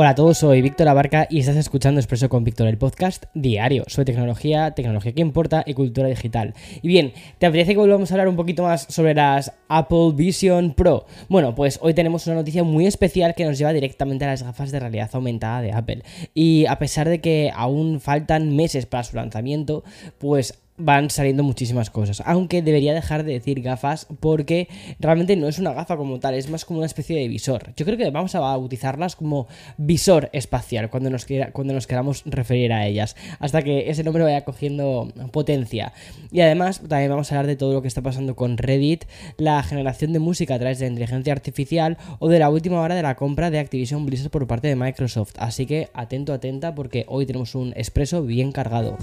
Hola a todos, soy Víctor Abarca y estás escuchando Expreso con Víctor, el podcast diario sobre tecnología, tecnología que importa y cultura digital. Y bien, ¿te apetece que volvamos a hablar un poquito más sobre las Apple Vision Pro? Bueno, pues hoy tenemos una noticia muy especial que nos lleva directamente a las gafas de realidad aumentada de Apple. Y a pesar de que aún faltan meses para su lanzamiento, pues van saliendo muchísimas cosas. Aunque debería dejar de decir gafas porque realmente no es una gafa como tal, es más como una especie de visor. Yo creo que vamos a bautizarlas como visor espacial cuando nos, queramos referir a ellas, hasta que ese nombre vaya cogiendo potencia. Y además también vamos a hablar de todo lo que está pasando con Reddit, la generación de música a través de inteligencia artificial o de la última hora de la compra de Activision Blizzard por parte de Microsoft. Así que atento, atenta porque hoy tenemos un expreso bien cargado.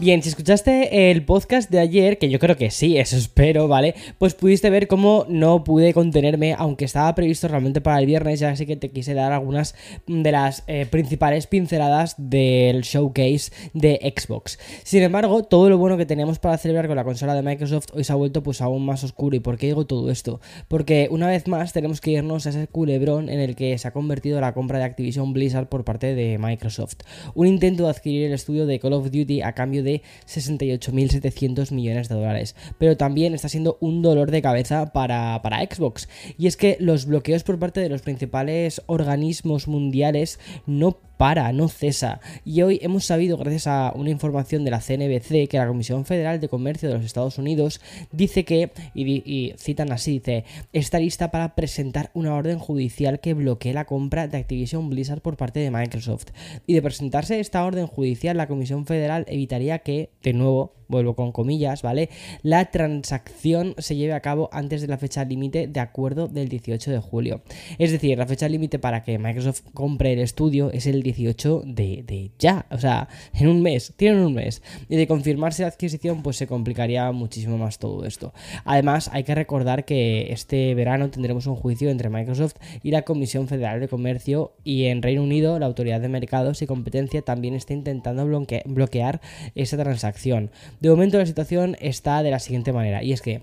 Bien, si escuchaste el podcast de ayer, que yo creo que sí, eso espero, ¿vale? Pues pudiste ver cómo no pude contenerme, aunque estaba previsto realmente para el viernes, ya así que te quise dar algunas de las eh, principales pinceladas del showcase de Xbox. Sin embargo, todo lo bueno que teníamos para celebrar con la consola de Microsoft hoy se ha vuelto pues aún más oscuro. ¿Y por qué digo todo esto? Porque una vez más tenemos que irnos a ese culebrón en el que se ha convertido la compra de Activision Blizzard por parte de Microsoft. Un intento de adquirir el estudio de Call of Duty a cambio de 68.700 millones de dólares. Pero también está siendo un dolor de cabeza para, para Xbox. Y es que los bloqueos por parte de los principales organismos mundiales no para, no cesa. Y hoy hemos sabido, gracias a una información de la CNBC, que la Comisión Federal de Comercio de los Estados Unidos dice que, y, citan así, dice, está lista para presentar una orden judicial que bloquee la compra de Activision Blizzard por parte de Microsoft. Y de presentarse esta orden judicial, la Comisión Federal evitaría que, de nuevo, vuelvo con comillas, ¿vale? La transacción se lleve a cabo antes de la fecha límite de acuerdo del 18 de julio. Es decir, la fecha límite para que Microsoft compre el estudio es el 18 de, ya, o sea, en un mes, tienen un mes. Y de confirmarse la adquisición, pues se complicaría muchísimo más todo esto. Además, hay que recordar que este verano tendremos un juicio entre Microsoft y la Comisión Federal de Comercio y en Reino Unido la Autoridad de Mercados y Competencia también está intentando bloquear esa transacción. De momento la situación está de la siguiente manera, y es que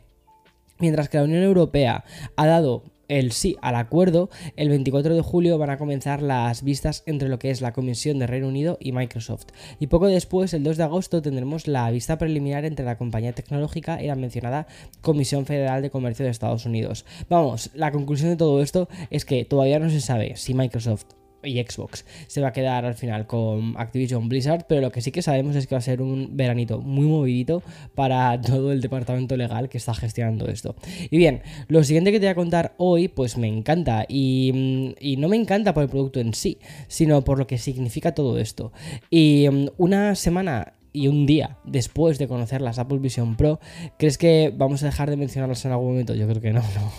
mientras que la Unión Europea ha dado el sí al acuerdo, el 24 de julio van a comenzar las vistas entre lo que es la Comisión de Reino Unido y Microsoft. Y poco después, el 2 de agosto, tendremos la vista preliminar entre la compañía tecnológica y la mencionada Comisión Federal de Comercio de Estados Unidos. Vamos, la conclusión de todo esto es que todavía no se sabe si Microsoft y Xbox se va a quedar al final con Activision Blizzard, pero lo que sí que sabemos es que va a ser un veranito muy movidito para todo el departamento legal que está gestionando esto. Y bien, lo siguiente que te voy a contar hoy, pues me encanta y, mm, y no me encanta por el producto en sí, sino por lo que significa todo esto. Y mm, una semana y un día después de conocer las Apple Vision Pro, ¿crees que vamos a dejar de mencionarlas en algún momento? Yo creo que no, no.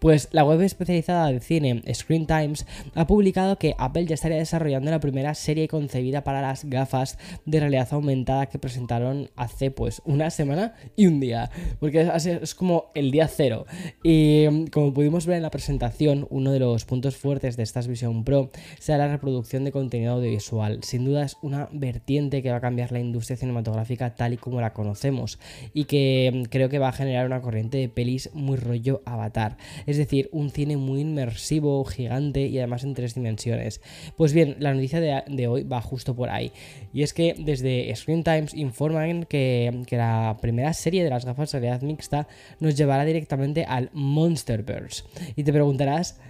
Pues la web especializada de cine Screen Times ha publicado que Apple ya estaría desarrollando la primera serie concebida para las gafas de realidad aumentada que presentaron hace pues una semana y un día, porque es, es como el día cero. Y como pudimos ver en la presentación, uno de los puntos fuertes de estas Vision Pro será la reproducción de contenido audiovisual. Sin duda es una vertiente que va a cambiar la industria cinematográfica tal y como la conocemos y que mm, creo que va a generar una corriente de pelis muy rollo avatar, es decir, un cine muy inmersivo, gigante y además en tres dimensiones. Pues bien, la noticia de, hoy va justo por ahí y es que desde Screen Times informan que, que la primera serie de las gafas de realidad mixta nos llevará directamente al Monsterverse y te preguntarás,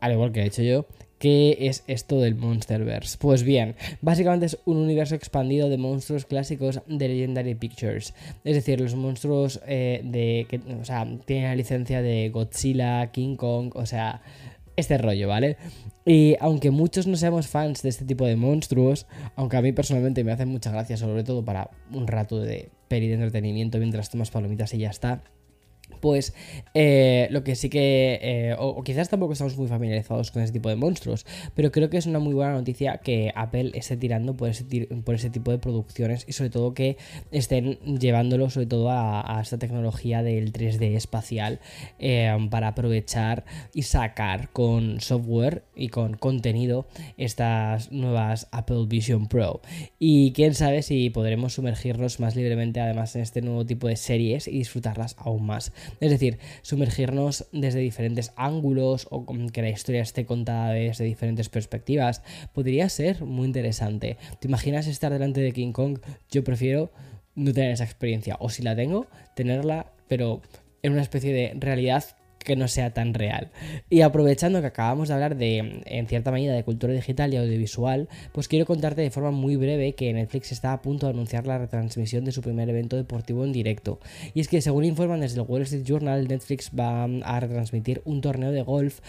al igual que he hecho yo, ¿Qué es esto del Monsterverse? Pues bien, básicamente es un universo expandido de monstruos clásicos de Legendary Pictures. Es decir, los monstruos eh, de que, o sea, tienen la licencia de Godzilla, King Kong, o sea, este rollo, ¿vale? Y aunque muchos no seamos fans de este tipo de monstruos, aunque a mí personalmente me hacen mucha gracia, sobre todo para un rato de peli de entretenimiento mientras tomas palomitas y ya está pues lo que sí que, eh, o, quizás tampoco estamos muy familiarizados con ese tipo de monstruos, pero creo que es una muy buena noticia que Apple esté tirando por ese, por ese tipo de producciones y sobre todo que estén llevándolo sobre todo a, esta tecnología del 3D espacial eh, para aprovechar y sacar con software y con contenido estas nuevas Apple Vision Pro. Y quién sabe si podremos sumergirnos más libremente además en este nuevo tipo de series y disfrutarlas aún más. Es decir, sumergirnos desde diferentes ángulos o que la historia esté contada desde diferentes perspectivas podría ser muy interesante. ¿Te imaginas estar delante de King Kong? Yo prefiero no tener esa experiencia. O si la tengo, tenerla, pero en una especie de realidad que no sea tan real. Y aprovechando que acabamos de hablar de, en cierta medida, de cultura digital y audiovisual, pues quiero contarte de forma muy breve que Netflix está a punto de anunciar la retransmisión de su primer evento deportivo en directo. Y es que, según informan desde el Wall Street Journal, Netflix va a retransmitir un torneo de golf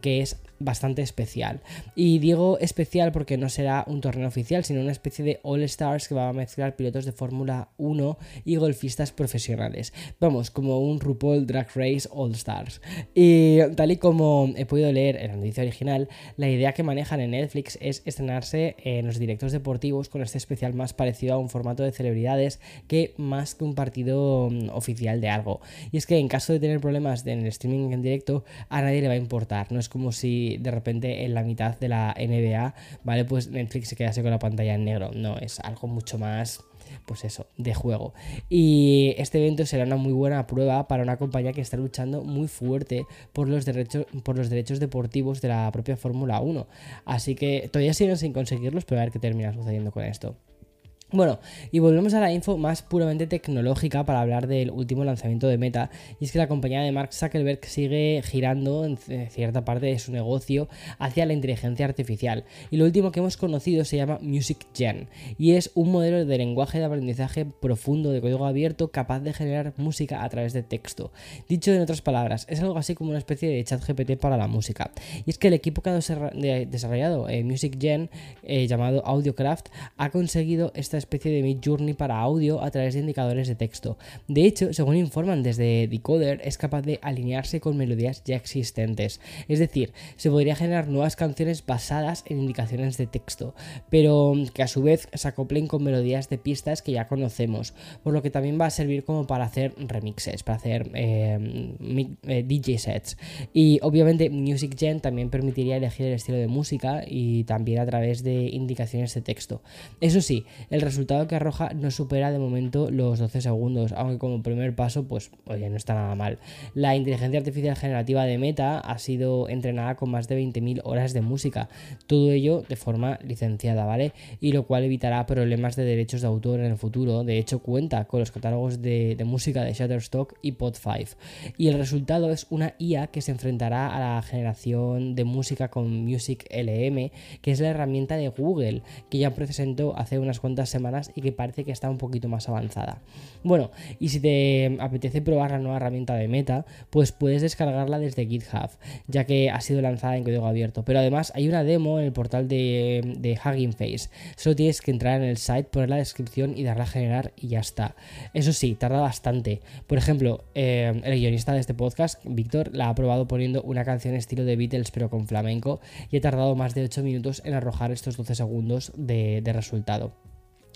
que es bastante especial. Y digo especial porque no será un torneo oficial, sino una especie de All Stars que va a mezclar pilotos de Fórmula 1 y golfistas profesionales. Vamos, como un RuPaul Drag Race All Stars. Y tal y como he podido leer en la noticia original, la idea que manejan en Netflix es estrenarse en los directos deportivos con este especial más parecido a un formato de celebridades que más que un partido mm, oficial de algo. Y es que en caso de tener problemas en el streaming en directo, a nadie le va a importar. No es como si de repente en la mitad de la NBA, ¿vale? Pues Netflix se quedase con la pantalla en negro. No, es algo mucho más pues eso, de juego. Y este evento será una muy buena prueba para una compañía que está luchando muy fuerte por los derechos, por los derechos deportivos de la propia Fórmula 1. Así que todavía siguen sin conseguirlos, pero a ver qué termina sucediendo con esto. Bueno, y volvemos a la info más puramente tecnológica para hablar del último lanzamiento de Meta, y es que la compañía de Mark Zuckerberg sigue girando en cierta parte de su negocio hacia la inteligencia artificial, y lo último que hemos conocido se llama Music Gen, y es un modelo de lenguaje de aprendizaje profundo de código abierto capaz de generar música a través de texto. Dicho en otras palabras, es algo así como una especie de chat GPT para la música, y es que el equipo que ha desarrollado eh, Music Gen, eh, llamado AudioCraft, ha conseguido esta especie de Mid Journey para audio a través de indicadores de texto. De hecho, según informan desde Decoder, es capaz de alinearse con melodías ya existentes. Es decir, se podría generar nuevas canciones basadas en indicaciones de texto, pero que a su vez se acoplen con melodías de pistas que ya conocemos, por lo que también va a servir como para hacer remixes, para hacer eh, eh, DJ sets. Y obviamente Music Gen también permitiría elegir el estilo de música y también a través de indicaciones de texto. Eso sí, el resultado que arroja no supera de momento los 12 segundos, aunque como primer paso, pues oye, no está nada mal. La inteligencia artificial generativa de Meta ha sido entrenada con más de 20.000 horas de música, todo ello de forma licenciada, ¿vale? Y lo cual evitará problemas de derechos de autor en el futuro. De hecho, cuenta con los catálogos de, música de Shutterstock y Pod5. Y el resultado es una IA que se enfrentará a la generación de música con Music LM, que es la herramienta de Google, que ya presentó hace unas cuantas semanas y que parece que está un poquito más avanzada. Bueno, y si te apetece probar la nueva herramienta de Meta, pues puedes descargarla desde GitHub, ya que ha sido lanzada en código abierto. Pero además hay una demo en el portal de, de Hugging Face. Solo tienes que entrar en el site, poner la descripción y darle a generar y ya está. Eso sí, tarda bastante. Por ejemplo, eh, el guionista de este podcast, Víctor, la ha probado poniendo una canción estilo de Beatles pero con flamenco y ha tardado más de 8 minutos en arrojar estos 12 segundos de resultado.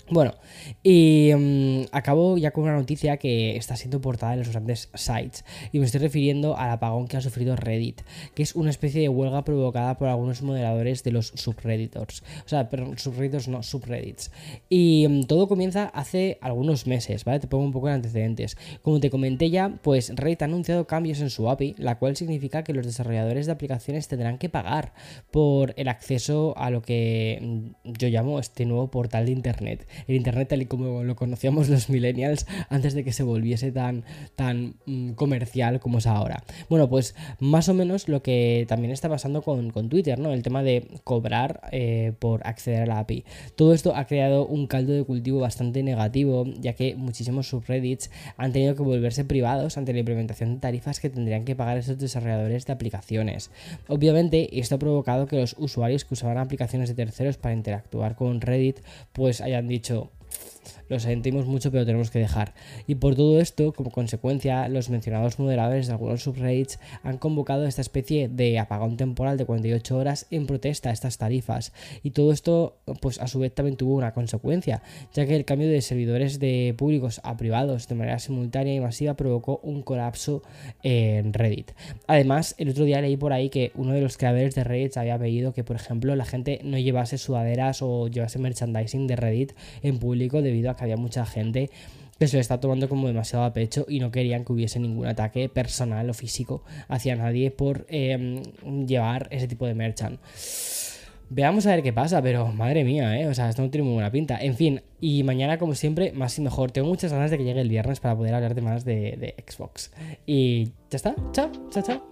Bueno, y mm, acabo ya con una noticia que está siendo portada en los grandes sites, y me estoy refiriendo al apagón que ha sufrido Reddit, que es una especie de huelga provocada por algunos moderadores de los subredditors, o sea, perdón, subredditors no, subreddits. Y mm, todo comienza hace algunos meses, ¿vale? Te pongo un poco en antecedentes. Como te comenté ya, pues Reddit ha anunciado cambios en su API, la cual significa que los desarrolladores de aplicaciones tendrán que pagar por el acceso a lo que mm, yo llamo este nuevo portal de Internet el Internet tal y como lo conocíamos los millennials antes de que se volviese tan, tan mm, comercial como es ahora. Bueno, pues más o menos lo que también está pasando con, Twitter, ¿no? El tema de cobrar eh, por acceder a la API. Todo esto ha creado un caldo de cultivo bastante negativo, ya que muchísimos subreddits han tenido que volverse privados ante la implementación de tarifas que tendrían que pagar esos desarrolladores de aplicaciones. Obviamente, esto ha provocado que los usuarios que usaban aplicaciones de terceros para interactuar con Reddit, pues hayan dicho ちょ、lo sentimos mucho, pero tenemos que dejar. Y por todo esto, como consecuencia, los mencionados moderadores de algunos subreddits han convocado esta especie de apagón temporal de 48 horas en protesta a estas tarifas. Y todo esto, pues a su vez también tuvo una consecuencia, ya que el cambio de servidores de públicos a privados de manera simultánea y masiva provocó un colapso en Reddit. Además, el otro día leí por ahí que uno de los creadores de Reddit había pedido que, por ejemplo, la gente no llevase sudaderas o llevase merchandising de Reddit en público debido a que había mucha gente que se lo está tomando como demasiado a pecho y no querían que hubiese ningún ataque personal o físico hacia nadie por em, llevar ese tipo de merchant. Veamos a ver qué pasa, pero madre mía, ¿eh? O sea, esto no tiene muy buena pinta. En fin, y mañana, como siempre, más y mejor. Tengo muchas ganas de que llegue el viernes para poder hablarte más de, de Xbox. Y ya está. Chao, chao, chao.